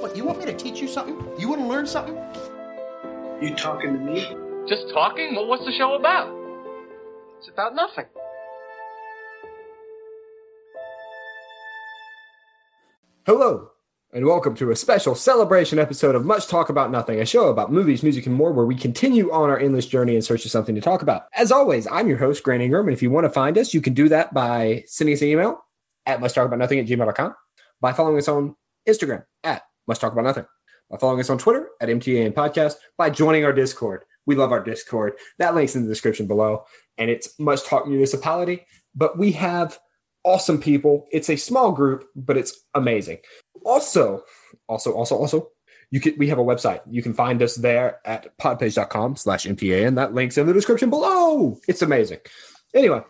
What, you want me to teach you something? You want to learn something? You talking to me? Just talking? Well, what's the show about? It's about nothing. Hello, and welcome to a special celebration episode of Much Talk About Nothing, a show about movies, music, and more, where we continue on our endless journey in search of something to talk about. As always, I'm your host, Grant Ingram, and if you want to find us, you can do that by sending us an email at muchtalkaboutnothing at gmail.com, by following us on Instagram at Much Talk About Nothing, by following us on Twitter at MTAN Podcast, by joining our Discord. We love our Discord. That link's in the description below, and it's Much Talk Municipality. But we have awesome people. It's a small group, but it's amazing. Also, also, also, also, you can we have a website. You can find us there at podpage.com slash MPA, and That link's in the description below. It's amazing. Anyway,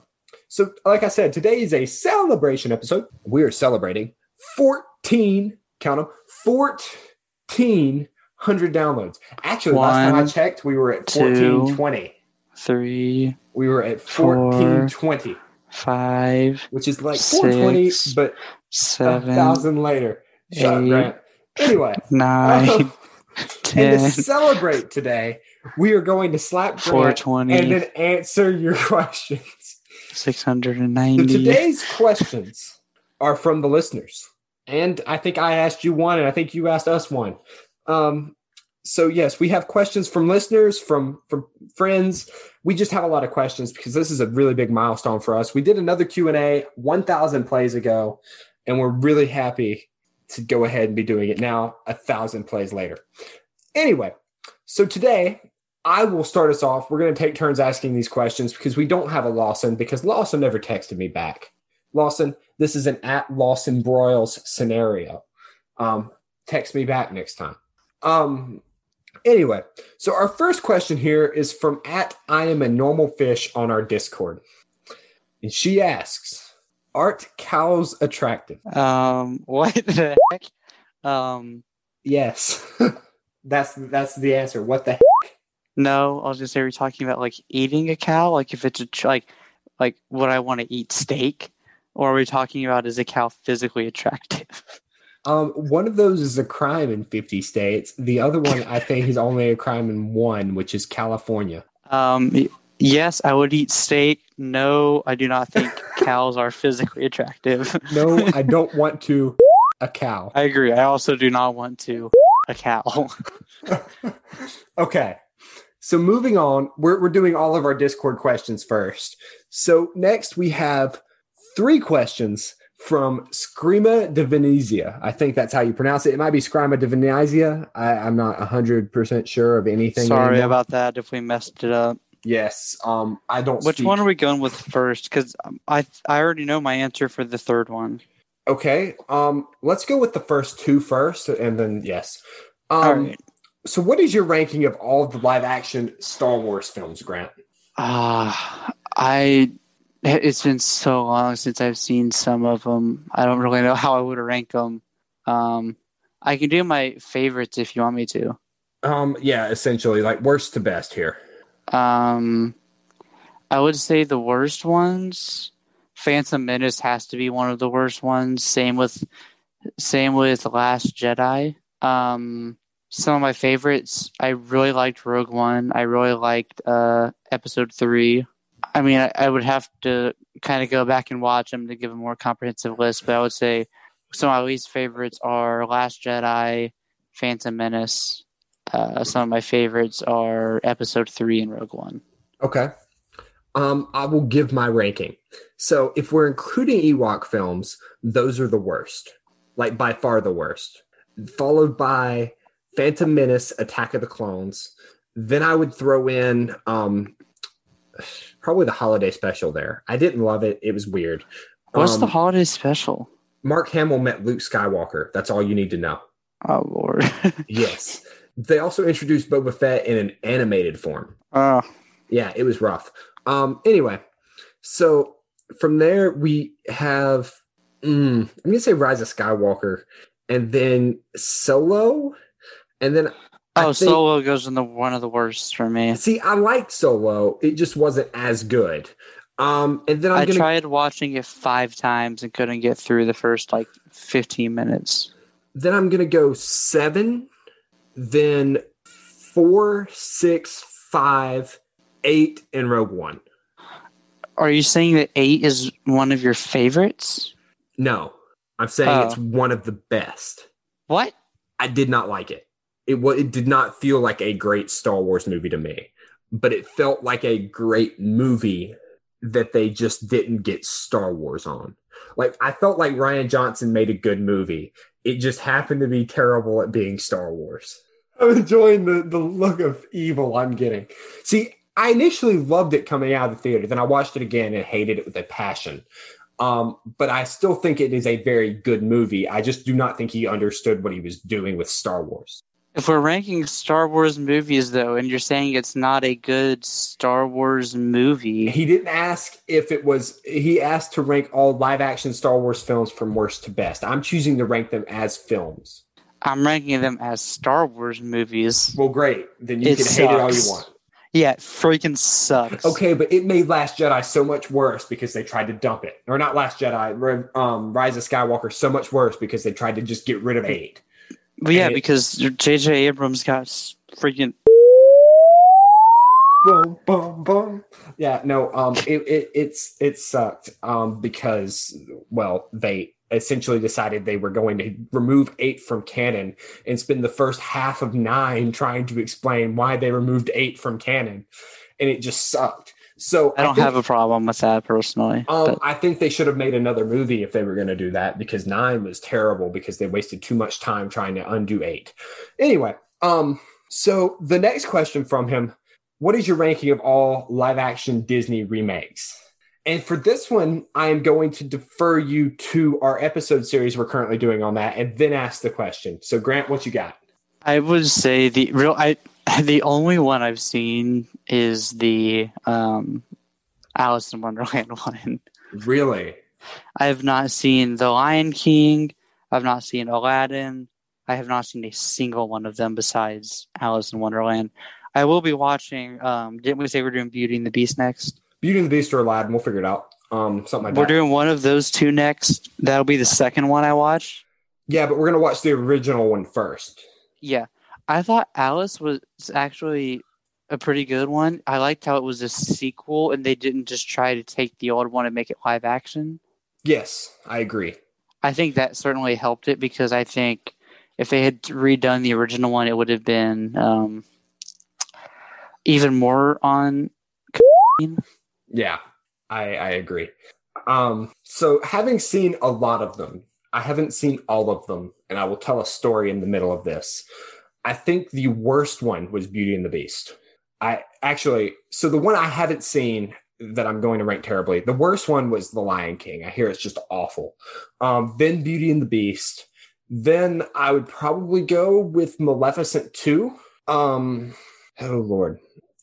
so like I said, today is a celebration episode. We are celebrating 14, count them, 1400 downloads. Actually, last time I checked, we were at two, 1420. three, We were at four, 1420, five, which is like 420, six, but a seven, thousand later. Shut eight. Anyway, nine, um, and to celebrate today, we are going to slap four Grant and then answer your questions. six hundred and So today's questions are from the listeners. And I think I asked you one, and I think you asked us one. Um, so yes, we have questions from listeners, from from friends. We just have a lot of questions because this is a really big milestone for us. We did another Q and A 1,000 plays ago, and we're really happy to go ahead and be doing it now, a thousand plays later. Anyway, so today I will start us off. We're going to take turns asking these questions because we don't have a Lawson because Lawson never texted me back. Lawson, this is an at Lawson Broyles scenario. Um, text me back next time. Um, anyway, so our first question here is from at I am a normal fish on our Discord, and she asks, "Art cows attractive?" Um, what the heck? Um, Yes, that's that's the answer. What the? Heck? no, I was gonna say we're talking about like eating a cow. Like if it's a like, like would I want to eat steak, or are we talking about is a cow physically attractive? Um, one of those is a crime in 50 states. The other one, I think, is only a crime in one, which is California. Um, yes, I would eat steak. No, I do not think cows are physically attractive. No, I don't want to a cow. I agree. I also do not want to a cow. Okay. So moving on, we're, we're doing all of our Discord questions first. So next we have three questions from Scrima de Venezia. I think that's how you pronounce it. It might be Scrima de Venezia. I, I'm not 100% sure of anything. Sorry anymore. about that if we messed it up. Yes. Um, I don't Which speak- one are we going with first? Because I I already know my answer for the third one. Okay. Um, let's go with the first two first, and then yes. Um, All right. So, what is your ranking of all the live action Star Wars films, Grant? Ah, I. It's been so long since I've seen some of them. I don't really know how I would rank them. Um, I can do my favorites if you want me to. Um, yeah, essentially, like worst to best here. Um, I would say the worst ones. Phantom Menace has to be one of the worst ones. Same with, same with Last Jedi. Um, some of my favorites. I really liked Rogue One. I really liked uh, Episode Three. I mean, I, I would have to kind of go back and watch them to give a more comprehensive list. But I would say some of my least favorites are Last Jedi, Phantom Menace. Uh, some of my favorites are Episode Three and Rogue One. Okay. Um, I will give my ranking. So, if we're including Ewok films, those are the worst, like by far the worst. Followed by Phantom Menace, Attack of the Clones. Then I would throw in um, probably the holiday special there. I didn't love it. It was weird. What's the Um, holiday special? Mark Hamill met Luke Skywalker. That's all you need to know. Oh lord. Yes. They also introduced Boba Fett in an animated form. oh, Yeah, it was rough. Um, anyway, so from there we have mm, I'm gonna say Rise of Skywalker, and then Solo, and then oh, think- Solo goes in the one of the worst for me. See, I like Solo. It just wasn't as good. Um, and then I'm I gonna tried watching it five times and couldn't get through the first like 15 minutes. then I'm gonna go seven, then four, six, five, eight, and Rogue One. Are you saying that eight is one of your favorites? No, I'm saying Oh. it's one of the best. What? I did not like it. It it did not feel like a great Star Wars movie to me, but it felt like a great movie that they just didn't get Star Wars on. Like I felt like Rian Johnson made a good movie. It just happened to be terrible at being Star Wars. I'm enjoying the the look of evil I'm getting. See, I initially loved it coming out of the theater, then I watched it again and hated it with a passion. Um, but I still think it is a very good movie. I just do not think he understood what he was doing with Star Wars. If we're ranking Star Wars movies, though, and you're saying it's not a good Star Wars movie, He didn't ask if it was, he asked to rank all live action Star Wars films from worst to best. I'm choosing to rank them as films. I'm ranking them as Star Wars movies. Well, great. Then you It can hate it all you want. Yeah, it freaking sucks. Okay, but it made Last Jedi so much worse because they tried to dump it. Or not Last Jedi, um, Rise of Skywalker so much worse because they tried to just get rid of eight. But yeah, it- because J.J. Abrams got freaking. boom, boom, boom. Yeah, no, um, it, it it's it sucked, um, because well, they essentially decided they were going to remove eight from canon and spend the first half of nine trying to explain why they removed eight from canon, and it just sucked. So I don't think, have a problem with that personally. Um, I think they should have made another movie if they were going to do that because nine was terrible because they wasted too much time trying to undo eight. Anyway, um, so the next question from him: What is your ranking of all live action Disney remakes? And for this one, I am going to defer you to our episode series we're currently doing on that, and then ask the question. So, Grant, what you got? I would say the real I the only one I've seen is the um, Alice in Wonderland one. Really? I have not seen The Lion King. I've not seen Aladdin. I have not seen a single one of them besides Alice in Wonderland. I will be watching. Um, didn't we say we're doing Beauty and the Beast next? Beauty and the Beast or Aladdin? We'll figure it out. Um, something like We're that. doing one of those two next. That'll be the second one I watch. yeah, but we're gonna watch the original one first. Yeah, I thought Alice was actually a pretty good one. I liked how it was a sequel and they didn't just try to take the old one and make it live action. Yes, I agree. I think that certainly helped it because I think if they had redone the original one, it would have been um, even more on. Yeah, I, I agree. Um, so having seen a lot of them, I haven't seen all of them, and I will tell a story in the middle of this. I think the worst one was Beauty and the Beast. I actually, so the one I haven't seen that I'm going to rank terribly, the worst one was The Lion King. I hear it's just awful. Um, then Beauty and the Beast. Then I would probably go with Maleficent 2. Um, oh Lord.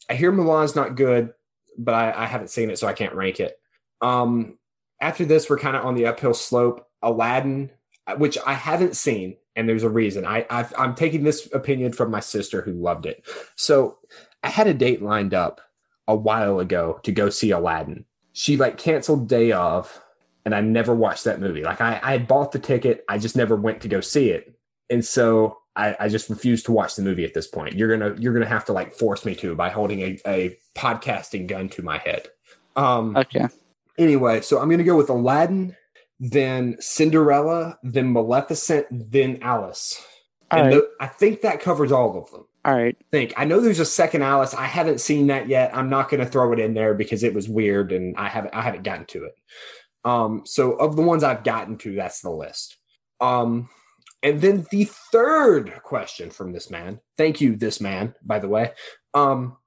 I hear Mulan's not good but I, I haven't seen it, so I can't rank it. Um, after this, we're kind of on the uphill slope. Aladdin, which I haven't seen, and there's a reason. I I've, I'm taking this opinion from my sister who loved it. So I had a date lined up a while ago to go see Aladdin. She like canceled day of, and I never watched that movie. Like I, I had bought the ticket, I just never went to go see it, and so I, I just refused to watch the movie at this point. You're gonna you're gonna have to like force me to by holding a, a podcasting gun to my head. Um Okay. anyway, so I'm gonna go with Aladdin, then Cinderella, then Maleficent, then Alice. All and right. tho- I think that covers all of them. All right. I think I know there's a second Alice. I haven't seen that yet. I'm not going to throw it in there because it was weird and I haven't I haven't gotten to it. Um, so of the ones I've gotten to, that's the list. Um, and then the third question from this man. Thank you, this man, by the way. Um,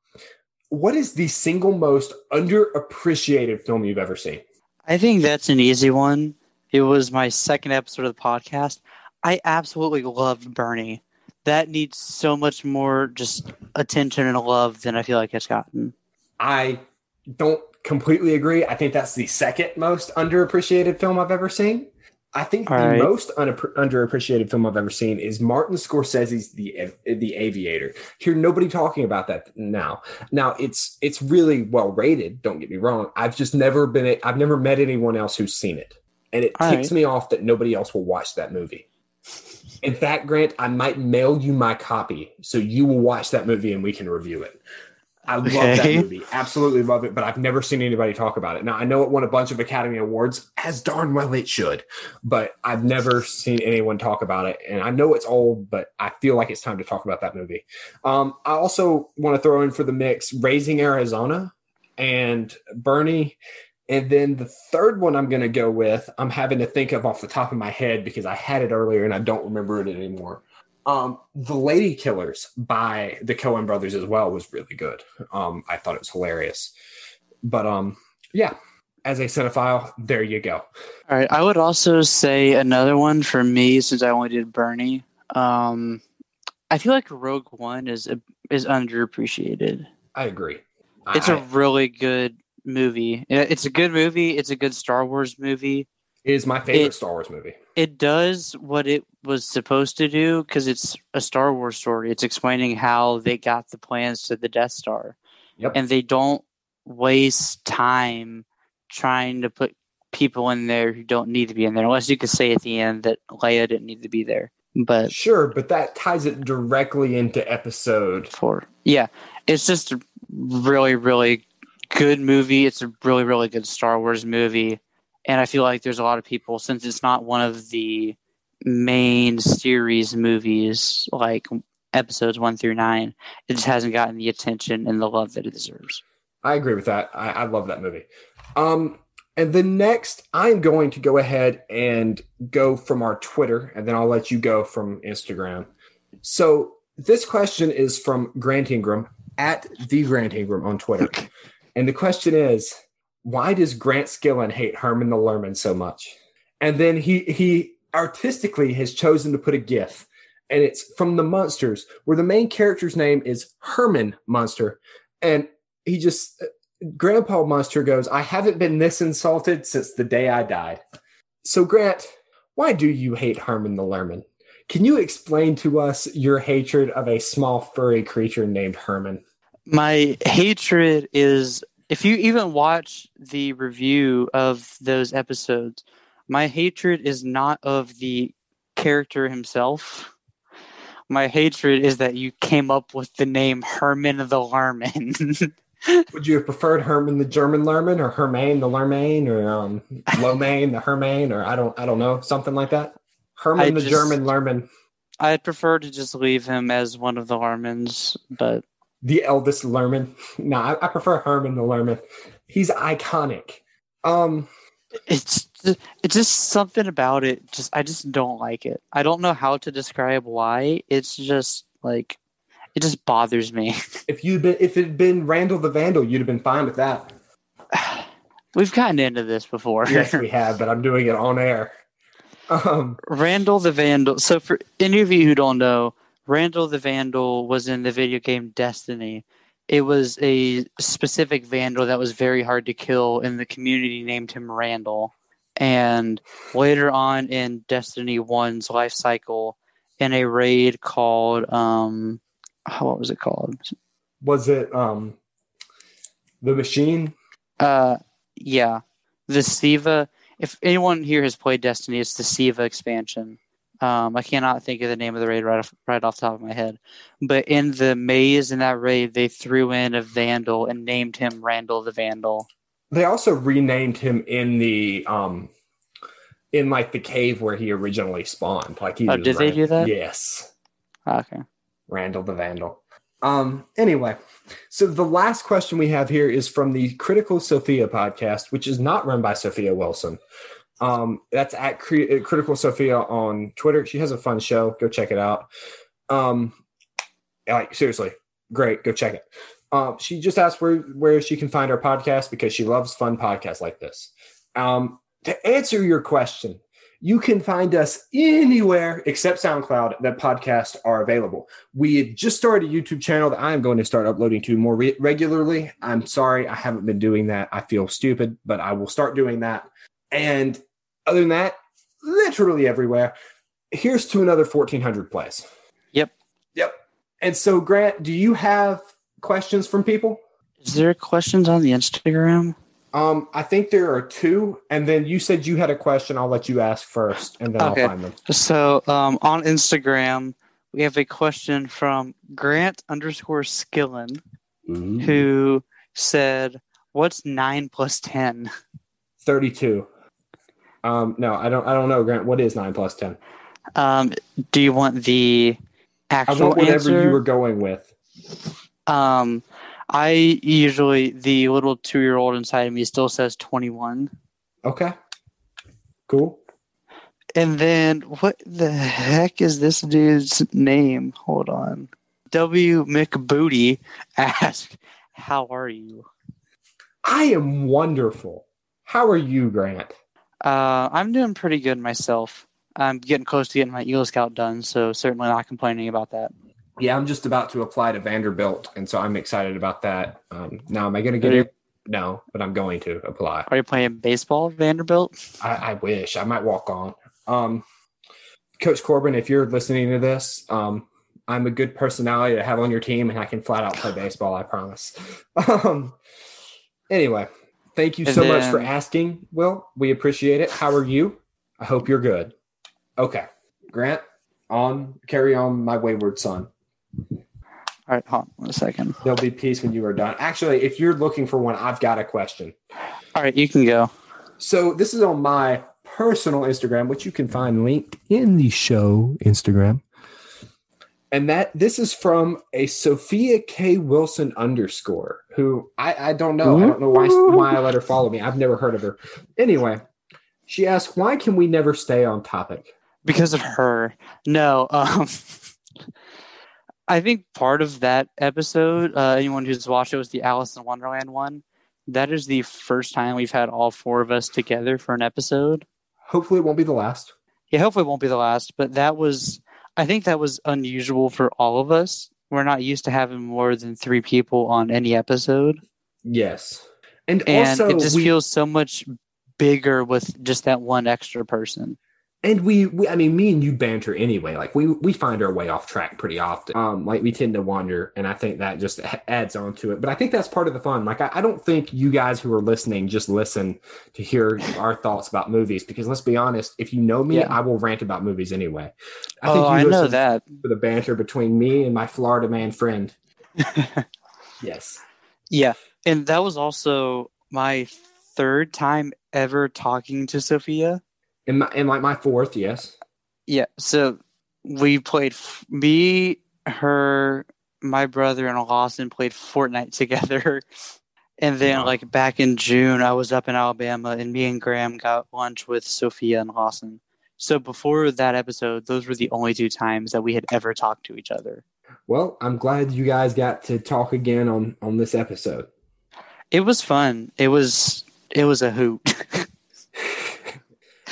what is the single most underappreciated film you've ever seen? I think that's an easy one. It was my second episode of the podcast. I absolutely loved Bernie. That needs so much more just attention and love than I feel like it's gotten. I don't completely agree. I think that's the second most underappreciated film I've ever seen. I think All the right. most unappre- underappreciated film I've ever seen is Martin Scorsese's The The Aviator. Hear nobody talking about that now. Now it's it's really well rated. Don't get me wrong. I've just never been. I've never met anyone else who's seen it, and it All ticks right. me off that nobody else will watch that movie. In fact, Grant, I might mail you my copy so you will watch that movie and we can review it. I love that movie. Absolutely love it, but I've never seen anybody talk about it. Now, I know it won a bunch of Academy Awards, as darn well it should, but I've never seen anyone talk about it. And I know it's old, but I feel like it's time to talk about that movie. Um, I also want to throw in for the mix Raising Arizona and Bernie. And then the third one I'm going to go with, I'm having to think of off the top of my head because I had it earlier and I don't remember it anymore. Um, the Lady Killers by the Coen brothers as well was really good. Um, I thought it was hilarious. But um, yeah, as a cinephile, there you go. All right. I would also say another one for me since I only did Bernie. Um, I feel like Rogue One is is underappreciated. I agree. It's I- a really good movie. It's a good movie. It's a good Star Wars movie. it is my favorite it- Star Wars movie. It does what it was supposed to do because it's a Star Wars story. It's explaining how they got the plans to the Death Star. Yep. and they don't waste time trying to put people in there who don't need to be in there unless you could say at the end that Leia didn't need to be there but Sure, but that ties it directly into episode. four. yeah it's just a really really good movie it's a really really good Star Wars movie and I feel like there's a lot of people since it's not one of the main series movies like episodes 1 through 9 it just hasn't gotten the attention and the love that it deserves I agree with that. I, I love that movie. Um, and then next, I'm going to go ahead and go from our Twitter, and then I'll let you go from Instagram. So this question is from Grant Ingram at the Grant Ingram on Twitter, and the question is, why does Grant Skillen hate Herman the Lerman so much? And then he he artistically has chosen to put a GIF, and it's from the Munsters, where the main character's name is Herman Munster, and he just Grandpa Munster goes, I haven't been this insulted since the day I died. So, Grant, why do you hate Herman the Lerman? Can you explain to us your hatred of a small furry creature named Herman? my hatred is if you even watch the review of those episodes my hatred is not of the character himself. My hatred is that you came up with the name herman the lerman Would you have preferred Herman the German Lerman or Hermain the Lermain or um, Lomain the Hermain or I don't I don't know something like that? Herman I the just- German Lerman, i'd prefer to just leave him as one of the lermans but the eldest Lerman. No, I, I prefer Herman the Lerman. He's iconic. Um, it's it's just something about it just i just don't like it i don't know how to describe why it's just like it just bothers me if you'd been if it had been Randall the Vandal, you'd have been fine with that. we've gotten into this before yes, we have, but I'm doing it on air. Um, randall the vandal so for any of you who don't know randall the vandal was in the video game destiny. It was a specific vandal that was very hard to kill and the community named him randall. And later on in destiny 1's life cycle in a raid called um what was it called? Was it um, the machine? uh yeah. The siva if anyone here has played destiny it's the siva expansion um i cannot think of the name of the raid right off right off the top of my head but in the maze in that raid they threw in a vandal and named him randall the vandal They also renamed him in the um, in like the cave where he originally spawned. Like he Oh, did they do that? Yes, okay Randall the Vandal. Um, anyway, so the last question we have here is from the Critical Sophia podcast, which is not run by Sophia Wilson. Um, that's at Cri- Critical Sophia on Twitter. She has a fun show. Go check it out. Um, like seriously, great. Go check it. Um, she just asked where where she can find our podcast because she loves fun podcasts like this. Um, to answer your question, you can find us anywhere except SoundCloud that podcasts are available. We have just started a YouTube channel that I am going to start uploading to more re- regularly. I'm sorry I haven't been doing that. I feel stupid, but I will start doing that. And other than that, literally everywhere. Here's to another 1400 plays. Yep. Yep. And so, Grant, do you have questions from people? is there questions on the instagram Um, I think there are two, and then you said you had a question. I'll let you ask first, and then Okay. I'll find them. So um, on Instagram, we have a question from Grant underscore Skillen who said, "What's nine plus 10? Thirty-two. Um, no, I don't. I don't know, Grant. What is nine plus ten? Um, do you want the actual I want whatever answer? you were going with. Um, I usually the little two year old inside of me still says twenty one. Okay. Cool. And then what the heck is this dude's name? Hold on. W McBooty asked, "How are you?" I am wonderful. How are you, Grant? Uh, I'm doing pretty good myself. I'm getting close to getting my Eagle Scout done, so certainly not complaining about that. Yeah, I'm just about to apply to Vanderbilt, and so I'm excited about that. Um, now, am I going to get it? No, but I'm going to apply. Are you playing baseball, Vanderbilt? I, I wish I might walk on. Um, Coach Corbin, if you're listening to this, um, I'm a good personality to have on your team, and I can flat out play baseball. I promise. Um, anyway, thank you so much for asking. Will we appreciate it? How are you? I hope you're good. Okay, Grant, on carry on, my wayward son. All right, hold on a second. There'll be peace when you are done. Actually, if you're looking for one, I've got a question. All right, you can go. So this is on my personal Instagram, which you can find linked in the show Instagram. And that this is from a Sophia K Wilson underscore, who I, I don't know. I don't know why why I let her follow me. I've never heard of her. Anyway, she asked, "Why can we never stay on topic?" because of her. No, um, I think part of that episode, uh, anyone who's watched it was the Alice in Wonderland one. That is the first time we've had all four of us together for an episode. Hopefully, it won't be the last. Yeah, hopefully it won't be the last, but that was, I think that was unusual for all of us. We're not used to having more than three people on any episode. Yes, and, And also it just we, feels so much bigger with just that one extra person. And we, we i mean me and you banter anyway. Like we we find our way off track pretty often. Um like we tend to wander and i think that just adds on to it. But i think that's part of the fun. Like I, I don't think you guys who are listening just listen to hear our thoughts about movies because let's be honest if you know me Yeah. i will rant about movies anyway. I think oh, I know that. for the banter between me and my florida man friend. Yes. Yeah, and that was also my third time ever talking to Sophia. And my and like my fourth yes Yeah, so we played f- me, her, my brother, and Lawson played Fortnite together. And then, Wow. like back in June, I was up in Alabama, and me and Graham got lunch with Sophia and Lawson. So before that episode, those were the only two times that we had ever talked to each other. well i'm glad you guys got to talk again on on this episode It was fun. It was it was a hoot.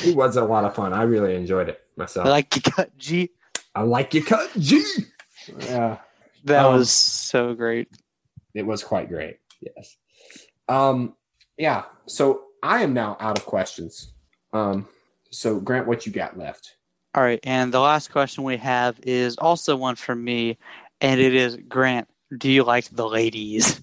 it was a lot of fun i really enjoyed it myself I like you cut G. I like your cut, G. Yeah, That Um, was so great. it was quite great. Yes. Um. Yeah. So I am now out of questions. Um. So Grant, what you got left? All right, and the last question we have is also one from me, and it is Grant. Do you like the ladies?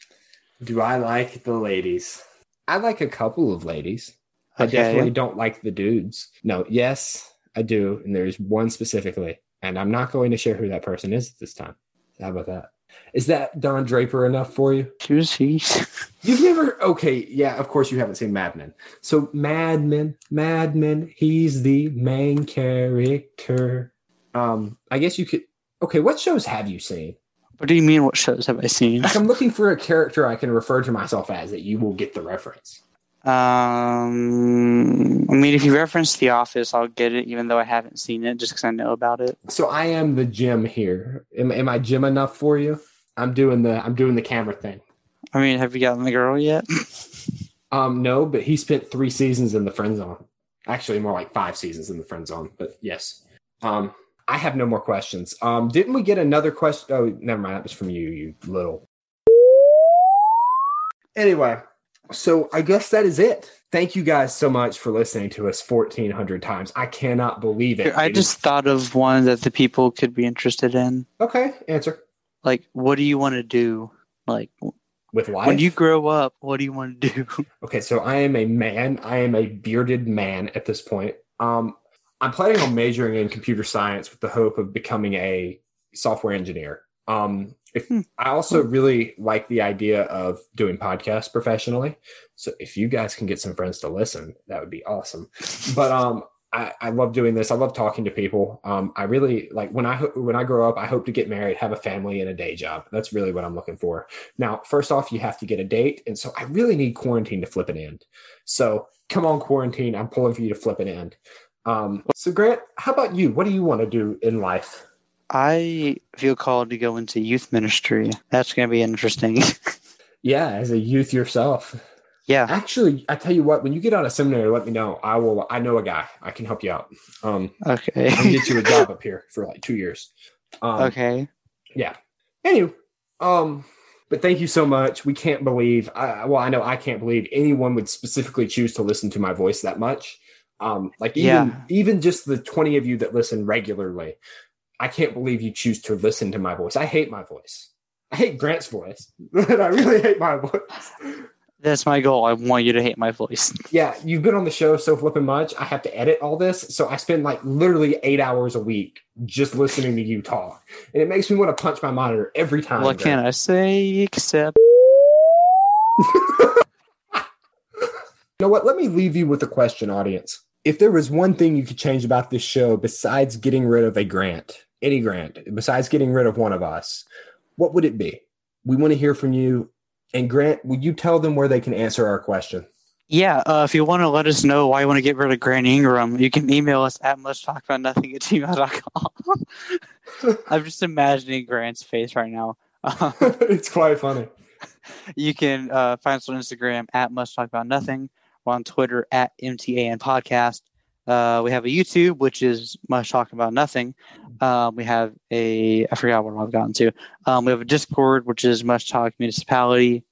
Do I like the ladies? I like a couple of ladies. I Okay. definitely don't like the dudes. No. Yes, I do, and there's one specifically, and I'm not going to share who that person is at this time. How about that? Is that Don Draper enough for you? Who's he? You've never okay, yeah, of course you haven't seen Mad Men. So Mad Men, Mad Men, he's the main character. Um, I guess you could okay, what shows have you seen? what do you mean? What shows have I seen? Like I'm looking for a character I can refer to myself as that you will get the reference. Um, I mean, if you reference The Office, I'll get it, even though I haven't seen it, just because I know about it. So I am the Jim here. Am, am I Jim enough for you? I'm doing the I'm doing the camera thing. I mean, have you gotten the girl yet? Um, no, but he spent three seasons in the friend zone. Actually, more like five seasons in the friend zone. But yes, um, I have no more questions. Um, didn't we get another question? Oh, never mind. That was from you, you little. Anyway, so I guess that is it. Thank you guys so much for listening to us 1,400 times. I cannot believe it. I It just thought of one that the people could be interested in. okay. Answer. Like, what do you want to do? Like, with life. When you grow up, what do you want to do? Okay, so I am a man. I am a bearded man at this point. Um, I'm planning on majoring in computer science with the hope of becoming a software engineer. Um, if Hmm. I also really like the idea of doing podcasts professionally. So if you guys can get some friends to listen, that would be awesome. But um, I, I love doing this. I love talking to people. Um, I really like when I when I grow up. I hope to get married, have a family, and a day job. That's really what I'm looking for. Now, first off, you have to get a date, and so I really need quarantine to flip an end. So come on, quarantine. I'm pulling for you to flip an end. Um, so Grant, how about you? What do you want to do in life? I feel called to go into youth ministry. That's going to be interesting. Yeah, as a youth yourself. yeah. Actually, I tell you what, when you get out of seminary, let me know. I will. I know a guy. I can help you out. Um, Okay. I can get you a job up here for like two years. Um, okay. Yeah. Anyway, um, but thank you so much. We can't believe. I, well, I know I can't believe anyone would specifically choose to listen to my voice that much. Um, like even Yeah. even just the twenty of you that listen regularly, I can't believe you choose to listen to my voice. I hate my voice. I hate Grant's voice, but I really hate my voice. That's my goal. I want you to hate my voice. Yeah, you've been on the show so flipping much. I have to edit all this, so I spend like literally eight hours a week just listening to you talk, and it makes me want to punch my monitor every time. what Grant. can I say except You know what? Let me leave you with a question, audience. If there was one thing you could change about this show besides getting rid of a grant, any grant, besides getting rid of one of us, what would it be? We want to hear from you. And Grant, would you tell them where they can answer our question? Yeah, uh, if you want to let us know why you want to get rid of Grant Ingram, you can email us at muchtalkaboutnothing at gmail.com. I'm just imagining Grant's face right now. It's quite funny. you can uh, find us on Instagram at Much Talk About Nothing. We're on Twitter at MTAN Podcast. Uh, we have a YouTube, which is much Talk About Nothing. Um, we have a, I forgot what I've gotten to. Um, we have a Discord, which is much Talk Municipality.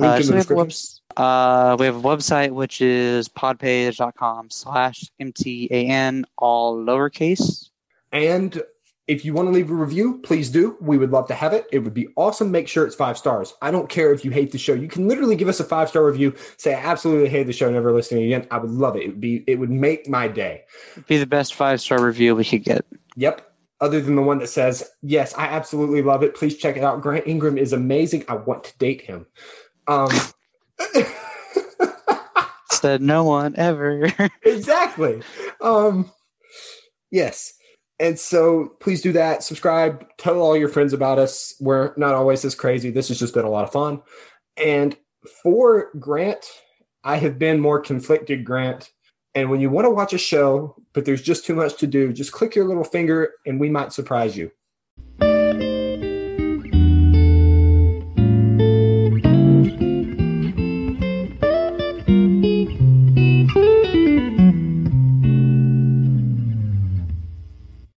Uh, so we, have a webs- uh, we have a website which is podpage.com slash MTAN, all lowercase. And if you want to leave a review, please do. We would love to have it. It would be awesome. Make sure it's five stars. I don't care if you hate the show. You can literally give us a five star review. Say I absolutely hate the show. Never listening again. I would love it. It would be. It would make my day. Be the best five star review we could get. Yep. Other than the one that says, "Yes, I absolutely love it. Please check it out. Grant Ingram is amazing. I want to date him." Um. Said no one ever. exactly. Um, yes. And so please do that. Subscribe. Tell all your friends about us. We're not always this crazy. This has just been a lot of fun. And for Grant, I have been more conflicted, Grant. And when you want to watch a show, but there's just too much to do, just click your little finger and we might surprise you.